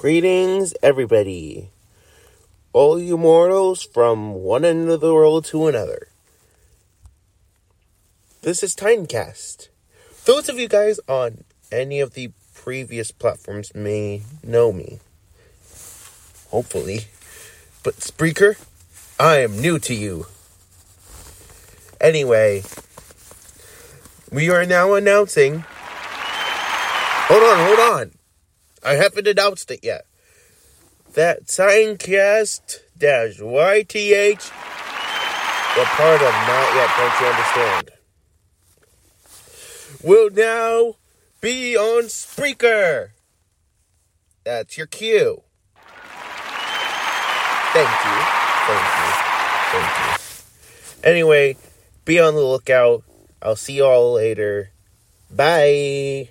Greetings, everybody. All you mortals from one end of the world to another. This is Timecast. Those of you guys on any of the previous platforms may know me. Hopefully. But Spreaker, I am new to you. Anyway, we are now announcing. Hold on, hold on. I haven't announced it yet. That Signcast dash YTH, the part of not yet, don't you understand? Will now be on Spreaker. That's your cue. Thank you. Thank you. Thank you. Anyway, be on the lookout. I'll see you all later. Bye.